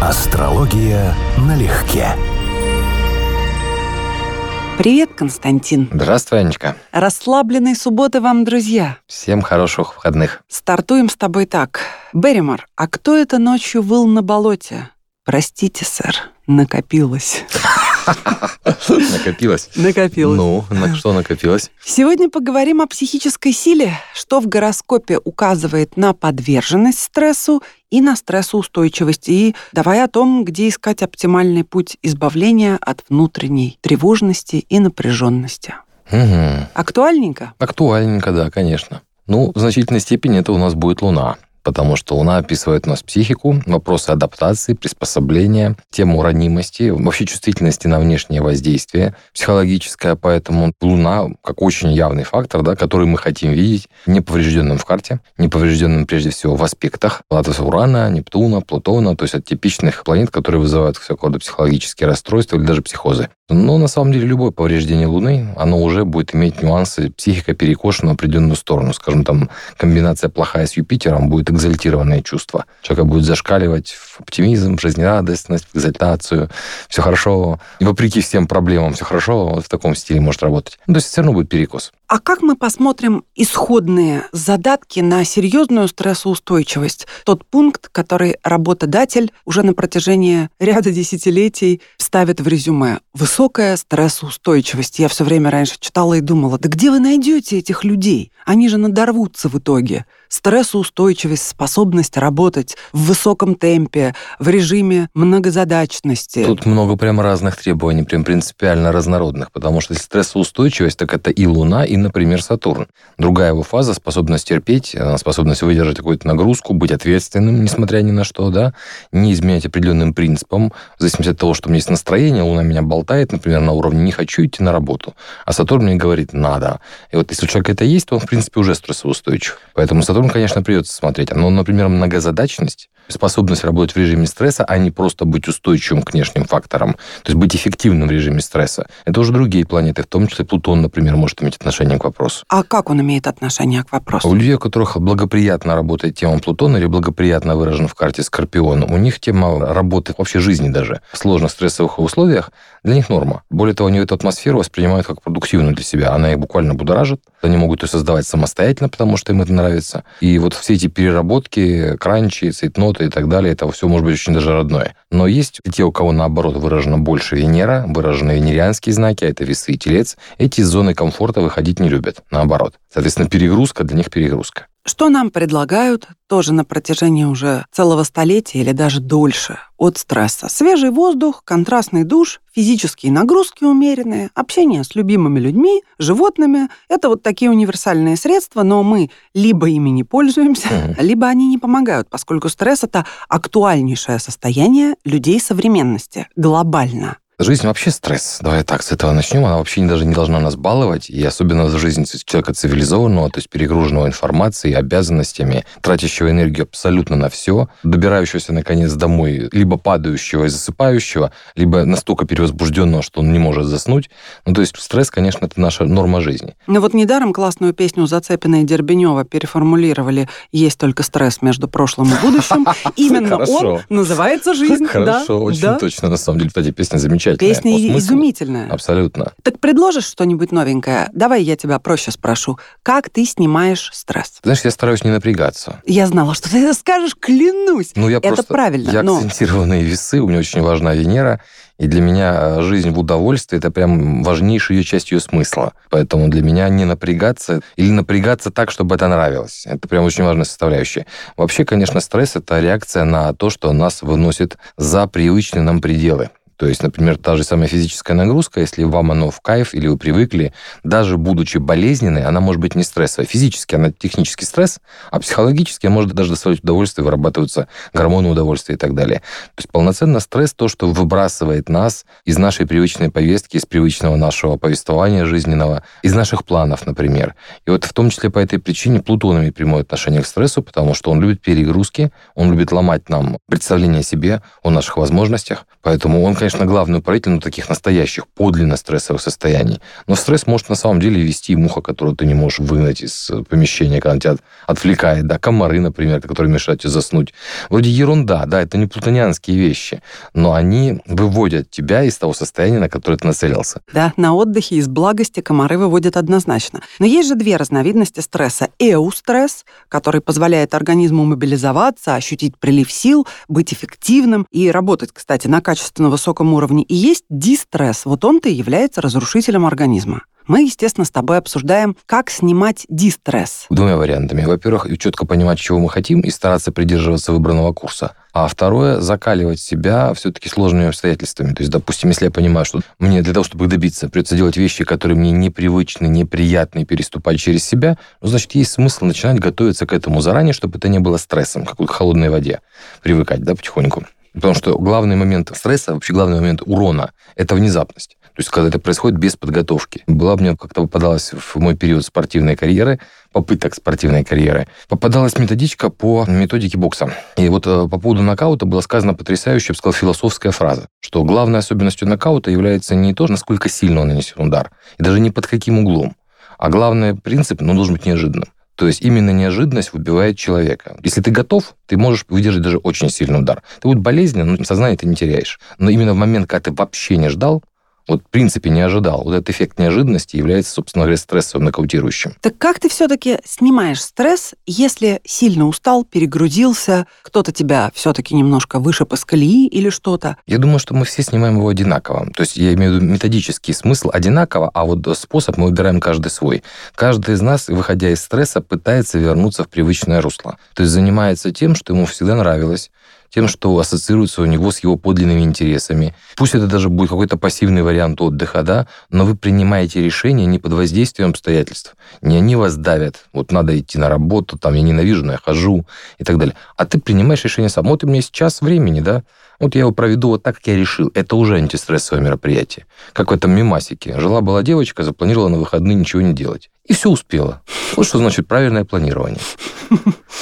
Астрология налегке. Привет, Константин. Здравствуй, Анечка. Расслабленной субботы вам, друзья. Всем хороших выходных. Стартуем с тобой так. Берримор, а кто это ночью выл на болоте? Простите, сэр, накопилось. Накопилось. Накопилось. Ну, на что накопилось? Сегодня поговорим о психической силе, что в гороскопе указывает на подверженность стрессу и на стрессоустойчивость. И давай о том, где искать оптимальный путь избавления от внутренней тревожности и напряженности. Угу. Актуальненько? Актуальненько, да, конечно. Ну, в значительной степени это у нас будет Луна потому что Луна описывает у нас психику, вопросы адаптации, приспособления, тему ранимости, вообще чувствительности на внешнее воздействие психологическое, поэтому Луна как очень явный фактор, да, который мы хотим видеть неповрежденным в карте, неповрежденным прежде всего в аспектах от Урана, Нептуна, Плутона, то есть от типичных планет, которые вызывают всякого рода психологические расстройства или даже психозы. Но на самом деле любое повреждение Луны, оно уже будет иметь нюансы, психика перекошена в определенную сторону. Скажем, там комбинация плохая с Юпитером будет экзальтированное чувство. Человека будет зашкаливать в оптимизм, в жизнерадостность, в экзальтацию. Все хорошо. И вопреки всем проблемам все хорошо. Вот в таком стиле может работать. Ну, то есть все равно будет перекос. А как мы посмотрим исходные задатки на серьезную стрессоустойчивость? Тот пункт, который работодатель уже на протяжении ряда десятилетий ставит в резюме. Высокая стрессоустойчивость. Я все время раньше читала и думала, да где вы найдете этих людей? Они же надорвутся в итоге. Стрессоустойчивость, способность работать в высоком темпе, в режиме многозадачности. Тут много прям разных требований, прям принципиально разнородных, потому что стрессоустойчивость, так это и Луна, и, например, Сатурн. Другая его фаза — способность терпеть, э, способность выдержать какую-то нагрузку, быть ответственным, несмотря ни на что, да, не изменять определенным принципам, в зависимости от того, что у меня есть настроение, Луна меня болтает, например, на уровне «не хочу идти на работу», а Сатурн мне говорит «надо». И вот если у человека это есть, то он, в принципе, уже стрессоустойчив. Поэтому Сатурн конечно, придется смотреть. Но, например, многозадачность, способность работать в режиме стресса, а не просто быть устойчивым к внешним факторам, то есть быть эффективным в режиме стресса. Это уже другие планеты, в том числе Плутон, например, может иметь отношение к вопросу. А как он имеет отношение к вопросу? У людей, у которых благоприятно работает тема Плутона или благоприятно выражена в карте Скорпион, у них тема работы вообще жизни даже в сложных стрессовых условиях для них норма. Более того, они эту атмосферу воспринимают как продуктивную для себя. Она их буквально будоражит. Они могут ее создавать самостоятельно, потому что им это нравится. И вот все эти переработки, кранчи, цейтноты и так далее, это все может быть очень даже родное. Но есть те, у кого наоборот выражена больше Венера, выражены венерианские знаки, а это весы и телец. Эти из зоны комфорта выходить не любят, наоборот. Соответственно, перегрузка для них перегрузка. Что нам предлагают тоже на протяжении уже целого столетия или даже дольше от стресса? Свежий воздух, контрастный душ, физические нагрузки умеренные, общение с любимыми людьми, животными. Это вот такие универсальные средства, но мы либо ими не пользуемся, mm-hmm. либо они не помогают, поскольку стресс — это актуальнейшее состояние людей современности глобально. Жизнь вообще стресс. Давай так, с этого начнем. Она вообще даже не должна нас баловать. И особенно в жизни человека цивилизованного, то есть перегруженного информацией, обязанностями, тратящего энергию абсолютно на все, добирающегося, наконец, домой, либо падающего и засыпающего, либо настолько перевозбужденного, что он не может заснуть. Ну, то есть стресс, конечно, это наша норма жизни. Ну вот недаром классную песню Зацепина и Дербенева переформулировали «Есть только стресс между прошлым и будущим». Именно он называется «Жизнь». Хорошо, очень точно, на самом деле. Кстати, песня замечательная замечательная. Песня По изумительная. Абсолютно. Так предложишь что-нибудь новенькое? Давай я тебя проще спрошу. Как ты снимаешь стресс? Знаешь, я стараюсь не напрягаться. Я знала, что ты это скажешь, клянусь. Ну, я Это просто, правильно. Я но... акцентированные весы, у меня очень важна Венера. И для меня э, жизнь в удовольствии – это прям важнейшая ее часть ее смысла. Поэтому для меня не напрягаться или напрягаться так, чтобы это нравилось. Это прям очень важная составляющая. Вообще, конечно, стресс – это реакция на то, что нас выносит за привычные нам пределы. То есть, например, та же самая физическая нагрузка, если вам оно в кайф или вы привыкли, даже будучи болезненной, она может быть не стрессовая. Физически она технический стресс, а психологически может даже доставлять удовольствие, вырабатываются гормоны удовольствия и так далее. То есть полноценно стресс то, что выбрасывает нас из нашей привычной повестки, из привычного нашего повествования жизненного, из наших планов, например. И вот в том числе по этой причине Плутон имеет прямое отношение к стрессу, потому что он любит перегрузки, он любит ломать нам представление о себе, о наших возможностях. Поэтому он, конечно, конечно, главный управитель ну, таких настоящих, подлинно стрессовых состояний. Но стресс может на самом деле вести муха, которую ты не можешь выгнать из помещения, когда тебя отвлекает, да, комары, например, которые мешают тебе заснуть. Вроде ерунда, да, это не плутонианские вещи, но они выводят тебя из того состояния, на которое ты нацелился. Да, на отдыхе из благости комары выводят однозначно. Но есть же две разновидности стресса. Эустресс, который позволяет организму мобилизоваться, ощутить прилив сил, быть эффективным и работать, кстати, на качественно высоком уровне. И есть дистресс. Вот он-то и является разрушителем организма. Мы, естественно, с тобой обсуждаем, как снимать дистресс. Двумя вариантами. Во-первых, четко понимать, чего мы хотим, и стараться придерживаться выбранного курса. А второе, закаливать себя все-таки сложными обстоятельствами. То есть, допустим, если я понимаю, что мне для того, чтобы добиться, придется делать вещи, которые мне непривычны, неприятны, переступать через себя, ну, значит, есть смысл начинать готовиться к этому заранее, чтобы это не было стрессом, как к холодной воде. Привыкать, да, потихоньку. Потому что главный момент стресса, вообще главный момент урона – это внезапность. То есть, когда это происходит без подготовки. Была мне как-то попадалась в мой период спортивной карьеры, попыток спортивной карьеры, попадалась методичка по методике бокса. И вот э, по поводу нокаута была сказана потрясающая, я бы сказал, философская фраза, что главной особенностью нокаута является не то, насколько сильно он нанесен удар, и даже не под каким углом, а главный принцип, ну, должен быть неожиданным. То есть именно неожиданность выбивает человека. Если ты готов, ты можешь выдержать даже очень сильный удар. Ты будет болезненно, но сознание ты не теряешь. Но именно в момент, когда ты вообще не ждал, вот в принципе не ожидал. Вот этот эффект неожиданности является, собственно говоря, стрессовым нокаутирующим. Так как ты все-таки снимаешь стресс, если сильно устал, перегрузился, кто-то тебя все-таки немножко выше по колеи или что-то? Я думаю, что мы все снимаем его одинаково. То есть я имею в виду методический смысл одинаково, а вот способ мы выбираем каждый свой. Каждый из нас, выходя из стресса, пытается вернуться в привычное русло. То есть занимается тем, что ему всегда нравилось, тем, что ассоциируется у него с его подлинными интересами. Пусть это даже будет какой-то пассивный вариант отдыха, да, но вы принимаете решение не под воздействием обстоятельств. Не они вас давят, вот надо идти на работу, там, я ненавижу, но я хожу и так далее. А ты принимаешь решение сам. Вот у меня есть час времени, да, вот я его проведу вот так, как я решил. Это уже антистрессовое мероприятие. Как в этом мимасике. Жила-была девочка, запланировала на выходные ничего не делать. И все успела. Вот что значит правильное планирование.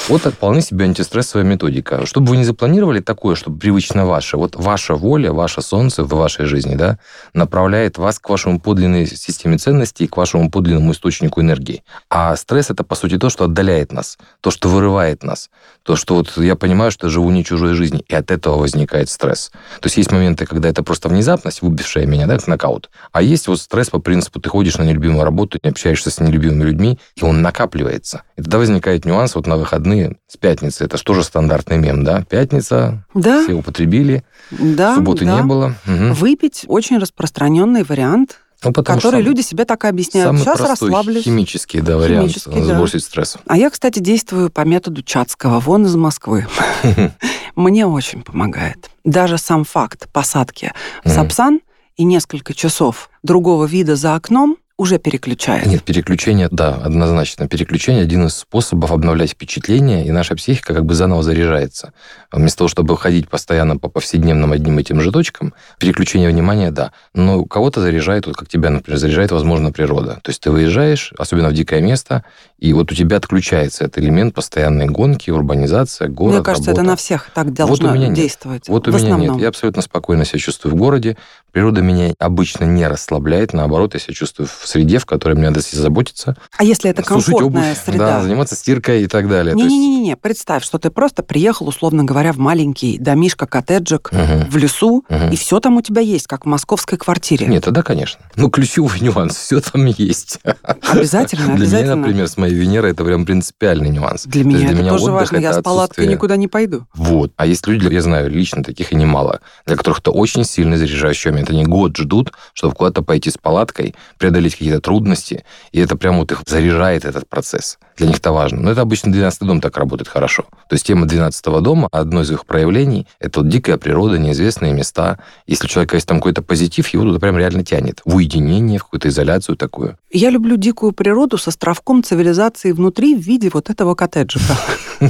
Вот вполне себе антистрессовая методика. Чтобы вы не запланировали такое, чтобы привычно ваше, вот ваша воля, ваше солнце в вашей жизни, да, направляет вас к вашему подлинной системе ценностей к вашему подлинному источнику энергии. А стресс – это, по сути, то, что отдаляет нас, то, что вырывает нас, то, что вот я понимаю, что я живу не чужой жизни, и от этого возникает стресс. То есть есть моменты, когда это просто внезапность, выбившая меня, да, как нокаут. А есть вот стресс по принципу, ты ходишь на нелюбимую работу, не общаешься с нелюбимыми людьми, и он накапливается. И тогда возникает нюанс вот на выходные с пятницы. Это что же стандартный мем, да? Пятница, да. все употребили, да, субботы да. не было. Угу. Выпить очень распространенный вариант ну, который люди себе так и объясняют. Самый Сейчас простой, расслаблюсь. Химический, да, вариант химический, сбросить да. стресс. А я, кстати, действую по методу Чацкого, вон из Москвы. Мне очень помогает. Даже сам факт посадки в Сапсан и несколько часов другого вида за окном уже переключает. Нет, переключение, да, однозначно. Переключение один из способов обновлять впечатления, и наша психика как бы заново заряжается. Вместо того, чтобы ходить постоянно по повседневным одним и тем же точкам, переключение внимания, да. Но кого-то заряжает, вот как тебя, например, заряжает, возможно, природа. То есть ты выезжаешь, особенно в дикое место, и вот у тебя отключается этот элемент постоянной гонки, урбанизация, город, Мне кажется, работа. это на всех так должно вот действовать. Вот у меня основном. нет. Я абсолютно спокойно себя чувствую в городе. Природа меня обычно не расслабляет, наоборот, я себя чувствую в среде, в которой мне надо заботиться. А если это комфортная обувь, среда? Да, заниматься стиркой и так далее. Не-не-не, есть... представь, что ты просто приехал, условно говоря, в маленький домишко, коттеджик угу. в лесу, угу. и все там у тебя есть, как в московской квартире. Нет, тогда, конечно. Ну, ключевой нюанс, все там есть. Обязательно, обязательно. Для меня, например, с моей Венерой это прям принципиальный нюанс. Для меня для это меня тоже важно, я с палаткой никуда не пойду. Вот. А есть люди, я знаю лично таких и немало, для которых это очень сильно заряжающий момент. Они год ждут, чтобы куда-то пойти с палаткой, преодолеть какие-то трудности, и это прям вот их заряжает этот процесс. Для них это важно. Но это обычно 12 дом так работает хорошо. То есть тема 12 дома, одно из их проявлений, это вот дикая природа, неизвестные места. Если у человека есть там какой-то позитив, его туда прям реально тянет. В уединение, в какую-то изоляцию такую. Я люблю дикую природу с островком цивилизации внутри в виде вот этого коттеджика.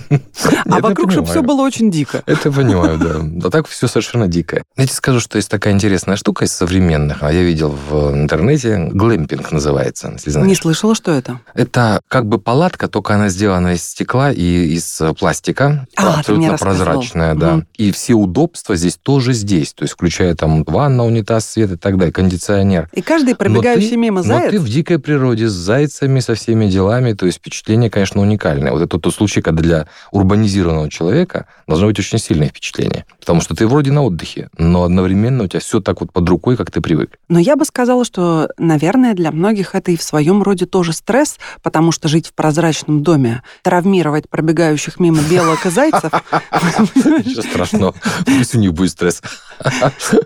А вокруг, чтобы все было очень дико. Это понимаю, да. А так все совершенно дикое. Я тебе скажу, что есть такая интересная штука из современных, а я видел в интернете, глэмпинг. Кемпинг называется, если знаешь. Не слышала, что это. Это как бы палатка, только она сделана из стекла и из пластика. А, абсолютно прозрачная, да. Мгм. И все удобства здесь тоже здесь. То есть включая там ванна, унитаз, свет и так далее, кондиционер. И каждый Но пробегающий ты- мимо но заяц... ты в дикой природе с зайцами, со всеми делами, то есть впечатление, конечно, уникальное. Вот это тот случай, когда для урбанизированного человека должно быть очень сильное впечатление. Потому что ты вроде на отдыхе, но одновременно у тебя все так вот под рукой, как ты привык. Но я бы сказала, что, наверное, для многих это и в своем роде тоже стресс, потому что жить в прозрачном доме, травмировать пробегающих мимо белок и зайцев, Ничего страшного. Пусть у них будет стресс.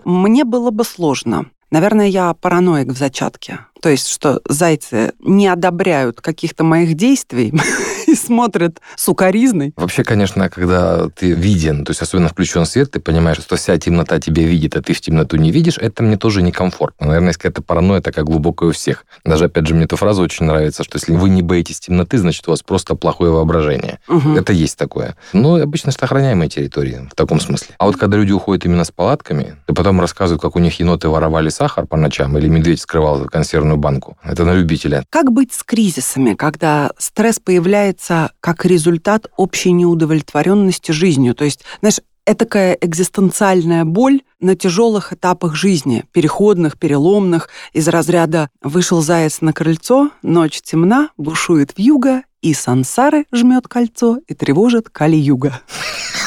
мне было бы сложно. Наверное, я параноик в зачатке. То есть, что зайцы не одобряют каких-то моих действий и смотрят сукоризной. Вообще, конечно, когда ты виден, то есть особенно включен свет, ты понимаешь, что вся темнота тебя видит, а ты в темноту не видишь, это мне тоже некомфортно. Наверное, есть какая-то паранойя такая глубокая у всех. Даже, опять же, мне эта фраза очень нравится, что если вы не боитесь темноты, значит, у вас просто плохое воображение. Мгм. Это есть такое. Но обычно это охраняемые территории в таком смысле. А вот когда люди уходят именно с палатками, и потом рассказывают, как у них еноты воровали сахар по ночам или медведь скрывал консервную банку. Это на любителя. Как быть с кризисами, когда стресс появляется как результат общей неудовлетворенности жизнью? То есть, знаешь, этакая экзистенциальная боль на тяжелых этапах жизни, переходных, переломных, из разряда «вышел заяц на крыльцо, ночь темна, бушует вьюга, и сансары жмет кольцо и тревожит кали-юга».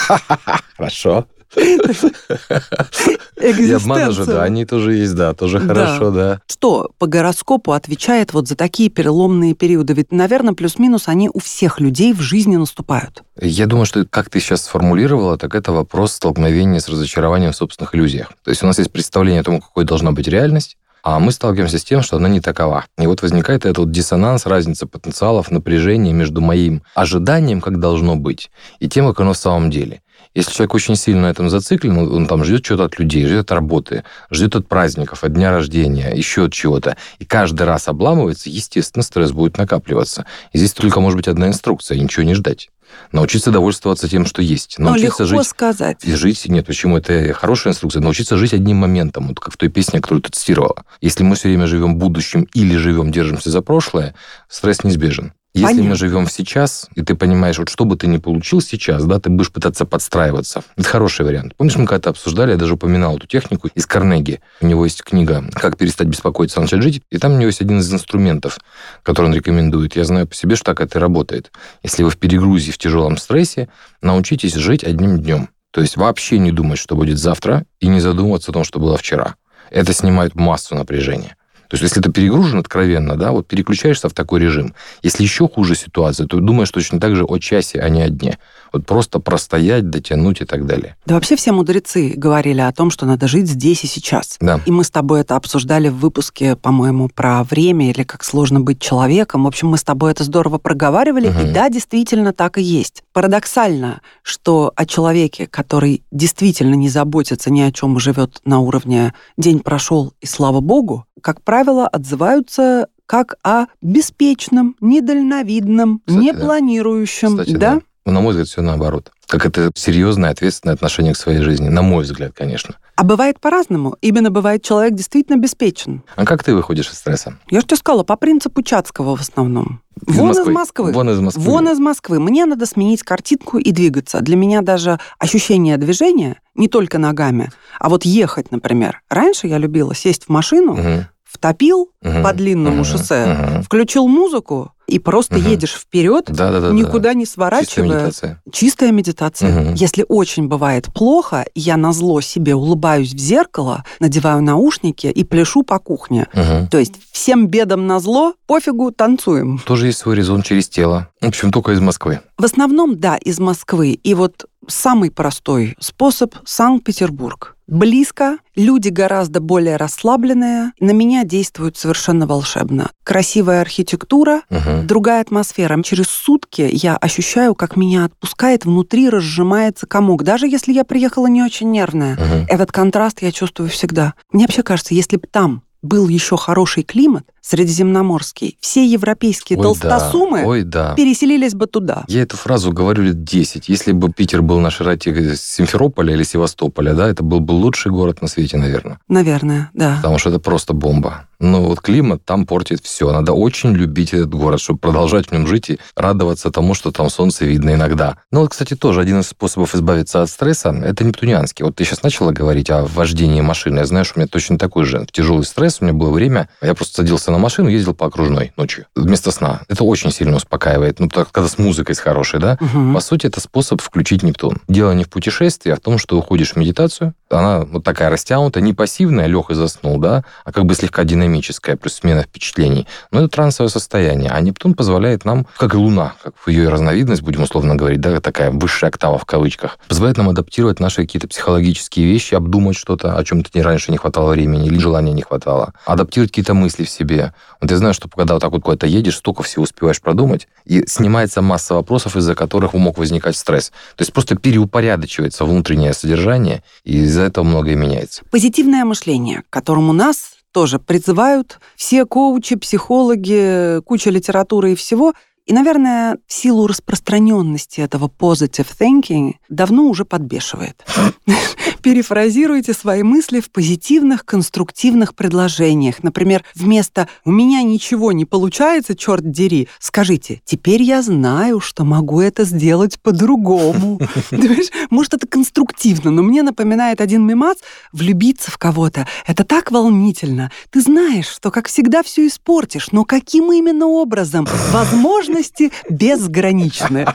Хорошо. И обман же, да, они тоже есть, да, тоже хорошо, да. Что по гороскопу отвечает вот за такие переломные периоды? Ведь, наверное, плюс-минус они у всех людей в жизни наступают. Я думаю, что как ты сейчас сформулировала, так это вопрос столкновения с разочарованием в собственных иллюзиях. То есть у нас есть представление о том, какой должна быть реальность, а мы сталкиваемся с тем, что она не такова. И вот возникает этот вот диссонанс, разница потенциалов, напряжение между моим ожиданием, как должно быть, и тем, как оно в самом деле. Если человек очень сильно на этом зациклен, он он там ждет чего-то от людей, ждет от работы, ждет от праздников, от дня рождения, еще от чего-то, и каждый раз обламывается, естественно, стресс будет накапливаться. И здесь только может быть одна инструкция, ничего не ждать. Научиться довольствоваться тем, что есть. Но Научиться легко жить сказать. и жить, нет, почему это хорошая инструкция, научиться жить одним моментом, вот как в той песне, которую ты цитировала. Если мы все время живем будущим или живем, держимся за прошлое, стресс неизбежен. Если Понятно. мы живем сейчас, и ты понимаешь, вот что бы ты ни получил сейчас, да, ты будешь пытаться подстраиваться. Это хороший вариант. Помнишь, мы когда-то обсуждали, я даже упоминал эту технику из Карнеги. У него есть книга «Как перестать беспокоиться, начать жить», и там у него есть один из инструментов, который он рекомендует. Я знаю по себе, что так это и работает. Если вы в перегрузе, в тяжелом стрессе, научитесь жить одним днем. То есть вообще не думать, что будет завтра, и не задумываться о том, что было вчера. Это снимает массу напряжения. То есть, если ты перегружен откровенно, да, вот переключаешься в такой режим. Если еще хуже ситуация, то думаешь точно так же о часе, а не о дне. Вот просто простоять, дотянуть и так далее. Да вообще все мудрецы говорили о том, что надо жить здесь и сейчас. Да. И мы с тобой это обсуждали в выпуске, по-моему, про время или как сложно быть человеком. В общем, мы с тобой это здорово проговаривали. Мгм. И да, действительно так и есть. Парадоксально, что о человеке, который действительно не заботится ни о чем и живет на уровне «день прошел и слава богу», как правило, отзываются как о беспечном, недальновидном, Кстати, не да. Кстати, да? да. Но, на мой взгляд, все наоборот. Как это серьезное, ответственное отношение к своей жизни. На мой взгляд, конечно. А бывает по-разному. Именно бывает человек действительно беспечен. А как ты выходишь из стресса? Я же тебе сказала, по принципу Чацкого в основном. Из Вон Москвы. из Москвы. Вон из Москвы. Вон из Москвы. Мне надо сменить картинку и двигаться. Для меня даже ощущение движения не только ногами, а вот ехать, например. Раньше я любила сесть в машину, Мгм. втопил Мгм. по длинному Мгм. шоссе, Мгм. включил музыку и просто Мгм. едешь вперед, Да-да-да. никуда не Чистая сворачивая. медитация. Чистая медитация. Мгм. Если очень бывает плохо, я на зло себе улыбаюсь в зеркало, надеваю наушники и пляшу по кухне. Мгм. То есть всем бедам на зло, пофигу, танцуем. Тоже есть свой резон через тело. В общем, только из Москвы. В основном, да, из Москвы. И вот самый простой способ – Санкт-Петербург. Близко, люди гораздо более расслабленные, на меня действуют совершенно волшебно. Красивая архитектура, Мгм. другая атмосфера. Через сутки я ощущаю, как меня отпускает, внутри разжимается комок, даже если я приехала не очень нервная. Мгм. Этот контраст я чувствую всегда. Мне вообще кажется, если бы там был еще хороший климат, Средиземноморский, все европейские Ой, толстосумы да. Ой, да. переселились бы туда. Я эту фразу говорю лет 10. Если бы Питер был на широте Симферополя или Севастополя, да, это был бы лучший город на свете, наверное. Наверное, да. Потому что это просто бомба. Но вот климат там портит все. Надо очень любить этот город, чтобы продолжать в нем жить и радоваться тому, что там солнце видно иногда. Ну вот, кстати, тоже один из способов избавиться от стресса – это нептунианский. Вот ты сейчас начала говорить о вождении машины. Я знаю, что у меня точно такой же тяжелый стресс. У меня было время, я просто садился на машину, ездил по окружной ночью вместо сна. Это очень сильно успокаивает. Ну, так, когда с музыкой с хорошей, да? Мгм. По сути, это способ включить Нептун. Дело не в путешествии, а в том, что уходишь в медитацию. Она вот такая растянутая, не пассивная, лег и заснул, да, а как бы слегка динамическая, плюс смена впечатлений. Но это трансовое состояние. А Нептун позволяет нам, как и Луна, как ее разновидность, будем условно говорить, да, такая высшая октава в кавычках, позволяет нам адаптировать наши какие-то психологические вещи, обдумать что-то, о чем-то раньше не хватало времени или желания не хватало, адаптировать какие-то мысли в себе. Вот я знаю, что когда вот так вот куда-то едешь, столько всего успеваешь продумать, и снимается масса вопросов, из-за которых мог возникать стресс. То есть просто переупорядочивается внутреннее содержание, и из-за этого многое меняется. Позитивное мышление, к которому нас тоже призывают все коучи, психологи, куча литературы и всего. И, наверное, в силу распространенности этого positive thinking давно уже подбешивает. Перефразируйте свои мысли в позитивных, конструктивных предложениях. Например, вместо «у меня ничего не получается, черт дери», скажите «теперь я знаю, что могу это сделать по-другому». Может, это конструктивно, но мне напоминает один мемас «влюбиться в кого-то». Это так волнительно. Ты знаешь, что, как всегда, все испортишь, но каким именно образом? Возможности безграничны.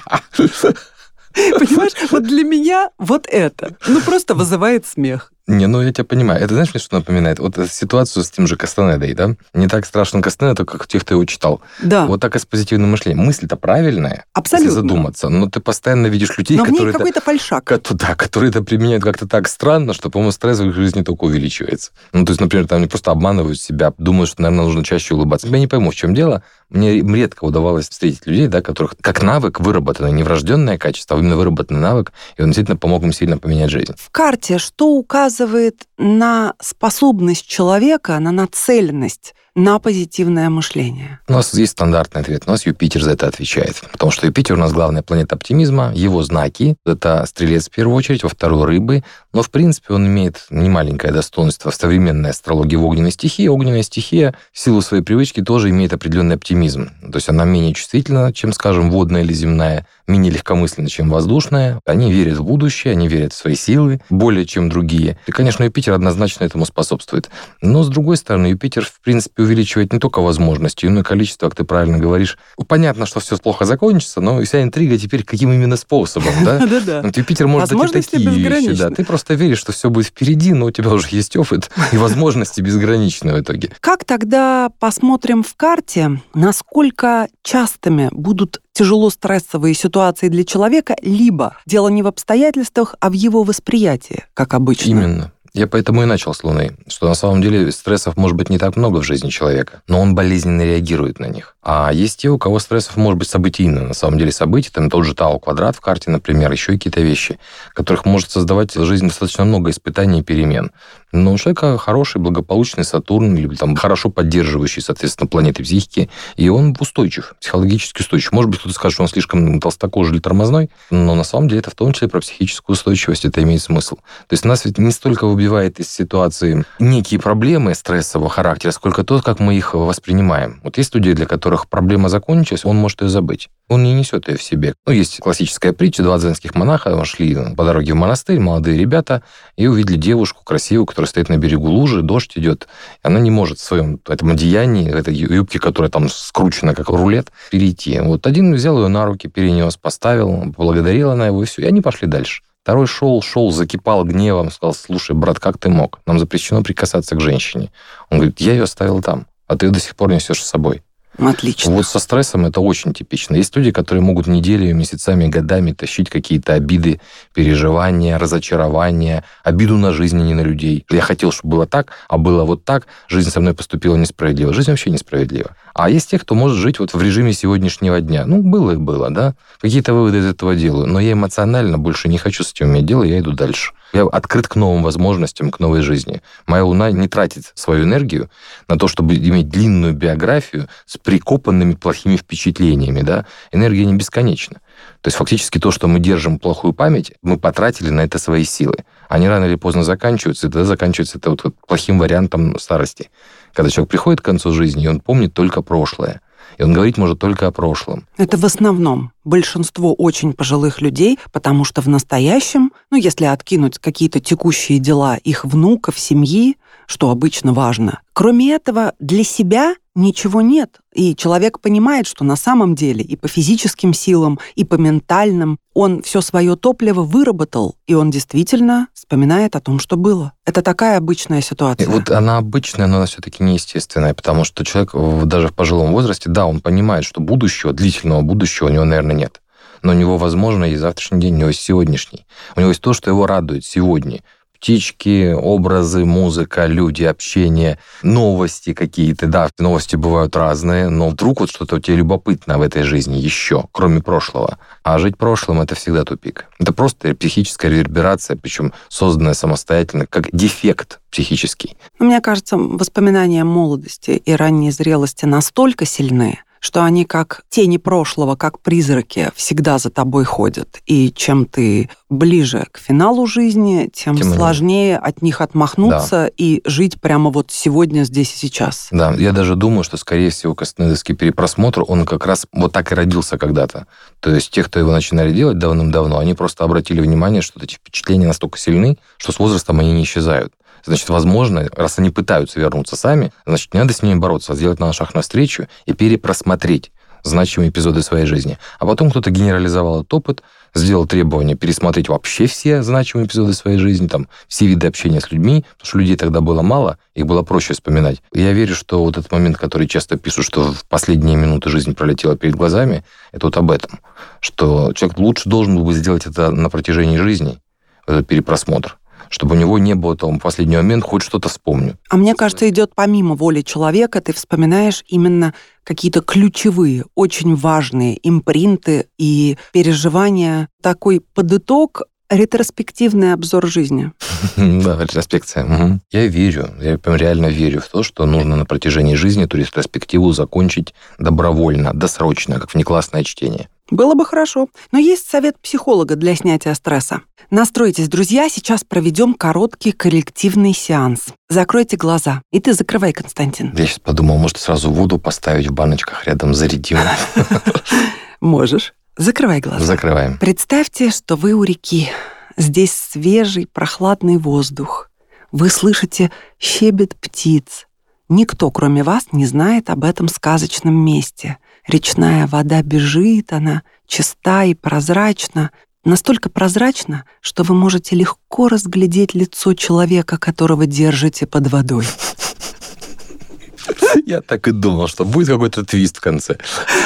Понимаешь, вот для меня вот это, ну, просто вызывает смех. Не, ну я тебя понимаю. Это знаешь, мне что напоминает? Вот ситуацию с тем же Кастанедой, да? Не так страшно Кастанеда, как тех, кто его читал. Да, Вот так и с позитивным мышлением. Мысль-то правильная, абсолютно. если задуматься, но ты постоянно видишь людей, Но которые это какой-то фальшак. Ко- Да, которые это применяют как-то так странно, что, по-моему, стресс в их жизни только увеличивается. Ну, то есть, например, там они просто обманывают себя, думают, что, наверное, нужно чаще улыбаться. Я не пойму, в чем дело. Мне редко удавалось встретить людей, да, которых как навык выработанный, не врожденное качество, а именно выработанный навык, и он действительно помог им сильно поменять жизнь. В карте что указывает на способность человека, на нацеленность на позитивное мышление? У нас есть стандартный ответ. У нас Юпитер за это отвечает. Потому что Юпитер у нас главная планета оптимизма. Его знаки — это стрелец в первую очередь, во вторую — рыбы. Но, в принципе, он имеет немаленькое достоинство в современной астрологии в огненной стихии. Огненная стихия в силу своей привычки тоже имеет определенный оптимизм. То есть она менее чувствительна, чем, скажем, водная или земная, менее легкомысленна, чем воздушная. Они верят в будущее, они верят в свои силы более, чем другие. И, конечно, Юпитер однозначно этому способствует. Но, с другой стороны, Юпитер, в принципе, увеличивает не только возможности, но и количество, как ты правильно говоришь. Понятно, что все плохо закончится, но вся интрига теперь, каким именно способом, да? Да-да. Юпитер может дать и Возможности такие вещи, да. Ты просто веришь, что все будет впереди, но у тебя уже есть опыт, и возможности безграничны в итоге. Как тогда посмотрим в карте, насколько частыми будут тяжело стрессовые ситуации для человека, либо дело не в обстоятельствах, а в его восприятии, как обычно. Именно. Я поэтому и начал с Луны, что на самом деле стрессов может быть не так много в жизни человека, но он болезненно реагирует на них. А есть те, у кого стрессов может быть событийно. На самом деле события, там тот же Тау квадрат в карте, например, еще какие-то вещи, которых может создавать в жизни достаточно много испытаний и перемен. Но у человека хороший, благополучный Сатурн, или там хорошо поддерживающий, соответственно, планеты психики, и он устойчив, психологически устойчив. Может быть, кто-то скажет, что он слишком толстокожий или тормозной, но на самом деле это в том числе про психическую устойчивость, это имеет смысл. То есть нас ведь не столько выбивает из ситуации некие проблемы стрессового характера, сколько то, как мы их воспринимаем. Вот есть люди, для которых проблема закончилась, он может ее забыть. Он не несет ее в себе. Ну, есть классическая притча, два дзенских монаха шли по дороге в монастырь, молодые ребята, и увидели девушку красивую, которая стоит на берегу лужи, дождь идет. И она не может в своем этом одеянии, этой юбке, которая там скручена как рулет, перейти. Вот один взял ее на руки, перенес, поставил, поблагодарила она его, и все, и они пошли дальше. Второй шел, шел, закипал гневом, сказал, слушай, брат, как ты мог? Нам запрещено прикасаться к женщине. Он говорит, я ее оставил там, а ты ее до сих пор несешь с собой. Отлично. Вот со стрессом это очень типично. Есть люди, которые могут неделями, месяцами, годами тащить какие-то обиды, переживания, разочарования, обиду на жизнь, а не на людей. Я хотел, чтобы было так, а было вот так. Жизнь со мной поступила несправедливо. Жизнь вообще несправедлива. А есть те, кто может жить вот в режиме сегодняшнего дня. Ну, было и было, да. Какие-то выводы из этого делаю. Но я эмоционально больше не хочу с этим иметь дело, я иду дальше. Я открыт к новым возможностям, к новой жизни. Моя Луна не тратит свою энергию на то, чтобы иметь длинную биографию с прикопанными плохими впечатлениями. Да? Энергия не бесконечна. То есть фактически то, что мы держим плохую память, мы потратили на это свои силы. Они рано или поздно заканчиваются, и тогда заканчивается это вот плохим вариантом старости. Когда человек приходит к концу жизни, и он помнит только прошлое. И он говорить может только о прошлом. Это в основном большинство очень пожилых людей, потому что в настоящем, ну, если откинуть какие-то текущие дела их внуков, семьи, что обычно важно, кроме этого, для себя ничего нет. И человек понимает, что на самом деле и по физическим силам, и по ментальным он все свое топливо выработал, и он действительно вспоминает о том, что было. Это такая обычная ситуация. И вот она обычная, но она все-таки неестественная, потому что человек даже в пожилом возрасте, да, он понимает, что будущего, длительного будущего у него, наверное, нет. Но у него, возможно, и завтрашний день, у него есть сегодняшний. У него есть то, что его радует сегодня птички, образы, музыка, люди, общение, новости какие-то. Да, новости бывают разные, но вдруг вот что-то у тебя любопытно в этой жизни еще, кроме прошлого. А жить прошлым — это всегда тупик. Это просто психическая реверберация, причем созданная самостоятельно, как дефект психический. Мне кажется, воспоминания молодости и ранней зрелости настолько сильны, что они как тени прошлого, как призраки, всегда за тобой ходят. И чем ты ближе к финалу жизни, тем, тем сложнее от них отмахнуться да. и жить прямо вот сегодня, здесь и сейчас. Да, я даже думаю, что, скорее всего, Кастанедовский перепросмотр, он как раз вот так и родился когда-то. То есть те, кто его начинали делать давным-давно, они просто обратили внимание, что эти впечатления настолько сильны, что с возрастом они не исчезают. Значит, возможно, раз они пытаются вернуться сами, значит, не надо с ними бороться, а сделать на шаг навстречу и перепросмотреть значимые эпизоды своей жизни. А потом кто-то генерализовал этот опыт, сделал требование пересмотреть вообще все значимые эпизоды своей жизни, там, все виды общения с людьми, потому что людей тогда было мало, их было проще вспоминать. я верю, что вот этот момент, который часто пишут, что в последние минуты жизни пролетела перед глазами, это вот об этом. Что человек лучше должен был бы сделать это на протяжении жизни, этот перепросмотр чтобы у него не было там в последний момент хоть что-то вспомню. А мне кажется, идет помимо воли человека, ты вспоминаешь именно какие-то ключевые, очень важные импринты и переживания. Такой подыток ретроспективный обзор жизни. Да, ретроспекция. Я верю, я прям реально верю в то, что нужно на протяжении жизни эту ретроспективу закончить добровольно, досрочно, как внеклассное чтение. Было бы хорошо. Но есть совет психолога для снятия стресса. Настройтесь, друзья, сейчас проведем короткий коллективный сеанс. Закройте глаза. И ты закрывай, Константин. Я сейчас подумал, может, сразу воду поставить в баночках рядом, зарядим. Можешь. Закрывай глаза. Закрываем. Представьте, что вы у реки. Здесь свежий, прохладный воздух. Вы слышите щебет птиц. Никто, кроме вас, не знает об этом сказочном месте — Речная вода бежит, она чиста и прозрачна, настолько прозрачна, что вы можете легко разглядеть лицо человека, которого держите под водой. Я так и думал, что будет какой-то твист в конце.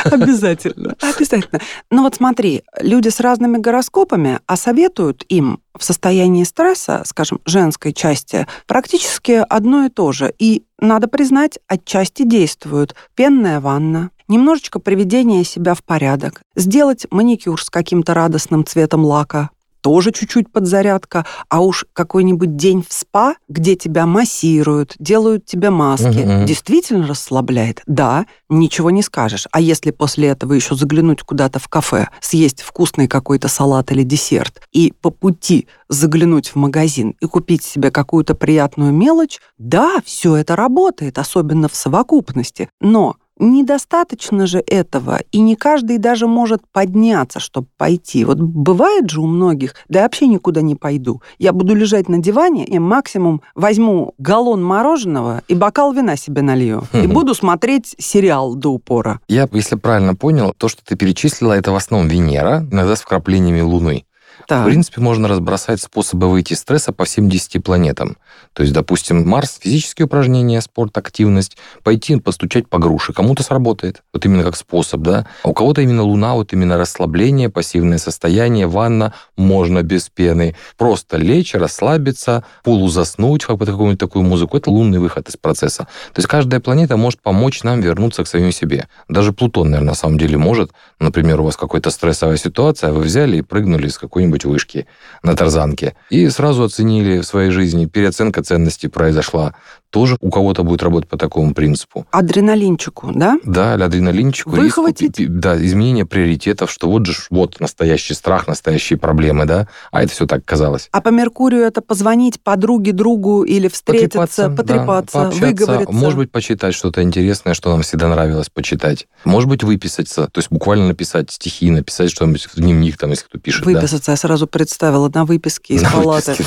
Обязательно, обязательно. Ну вот смотри, люди с разными гороскопами, а советуют им в состоянии стресса, скажем, женской части, практически одно и то же. И, надо признать, отчасти действуют. Пенная ванна, немножечко приведение себя в порядок, сделать маникюр с каким-то радостным цветом лака, тоже чуть-чуть подзарядка, а уж какой-нибудь день в спа, где тебя массируют, делают тебе маски, mm-hmm. действительно расслабляет. Да, ничего не скажешь. А если после этого еще заглянуть куда-то в кафе, съесть вкусный какой-то салат или десерт, и по пути заглянуть в магазин и купить себе какую-то приятную мелочь, да, все это работает, особенно в совокупности. Но недостаточно же этого, и не каждый даже может подняться, чтобы пойти. Вот бывает же у многих, да я вообще никуда не пойду. Я буду лежать на диване и максимум возьму галлон мороженого и бокал вина себе налью. И буду смотреть сериал до упора. Я, если правильно понял, то, что ты перечислила, это в основном Венера, иногда с вкраплениями Луны. Так. В принципе, можно разбросать способы выйти из стресса по всем 10 планетам. То есть, допустим, Марс, физические упражнения, спорт, активность, пойти постучать по груше. Кому-то сработает. Вот именно как способ, да. А у кого-то именно Луна, вот именно расслабление, пассивное состояние, ванна, можно без пены. Просто лечь, расслабиться, полузаснуть, бы какую-нибудь такую музыку. Это лунный выход из процесса. То есть каждая планета может помочь нам вернуться к самим себе. Даже Плутон, наверное, на самом деле может. Например, у вас какая-то стрессовая ситуация, вы взяли и прыгнули с какой-нибудь вышки на тарзанке. И сразу оценили в своей жизни, переоценка ценностей произошла тоже у кого-то будет работать по такому принципу. Адреналинчику, да? Да, адреналинчику. Выхватить? Риску, да, изменение приоритетов, что вот же вот настоящий страх, настоящие проблемы, да, а это все так казалось. А по Меркурию это позвонить подруге, другу или встретиться, потрепаться, потрепаться, да, выговориться. Может быть, почитать что-то интересное, что нам всегда нравилось почитать. Может быть, выписаться, то есть буквально написать стихи, написать что-нибудь в дневник, там, если кто пишет. Выписаться, да. я сразу представила на выписке из палаты.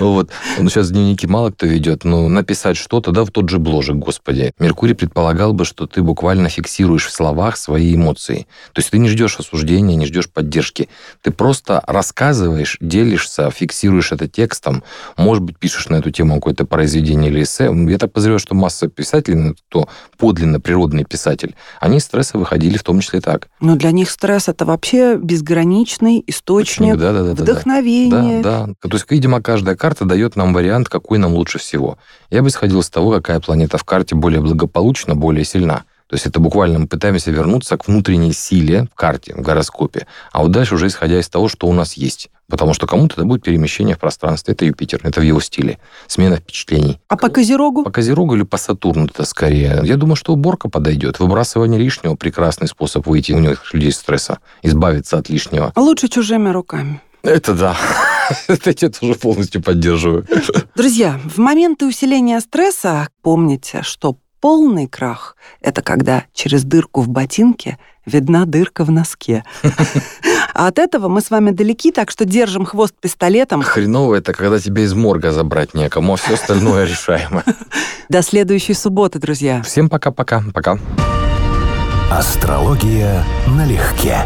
Вот. Ну, сейчас дневники мало кто ведет, но написать что-то, да, в тот же бложек, господи. Меркурий предполагал бы, что ты буквально фиксируешь в словах свои эмоции. То есть ты не ждешь осуждения, не ждешь поддержки. Ты просто рассказываешь, делишься, фиксируешь это текстом. Может быть, пишешь на эту тему какое-то произведение или эссе. Я так подозреваю, что масса писателей, кто подлинно природный писатель, они из стресса выходили в том числе так. Но для них стресс это вообще безграничный источник да, да, да, вдохновения. Да, да. То есть, видимо, каждая карта дает нам вариант, какой нам лучше всего. Я бы исходил из того, какая планета в карте более благополучна, более сильна. То есть это буквально мы пытаемся вернуться к внутренней силе в карте, в гороскопе, а вот дальше уже исходя из того, что у нас есть. Потому что кому-то это будет перемещение в пространстве. Это Юпитер, это в его стиле. Смена впечатлений. А по Козерогу? По Козерогу или по Сатурну это скорее. Я думаю, что уборка подойдет. Выбрасывание лишнего – прекрасный способ выйти у них людей из стресса, избавиться от лишнего. А лучше чужими руками. Это да. Это я тоже полностью поддерживаю. Друзья, в моменты усиления стресса помните, что полный крах – это когда через дырку в ботинке видна дырка в носке. А от этого мы с вами далеки, так что держим хвост пистолетом. Хреново это, когда тебе из морга забрать некому, а все остальное решаемо. До следующей субботы, друзья. Всем пока-пока. Пока. Астрология налегке.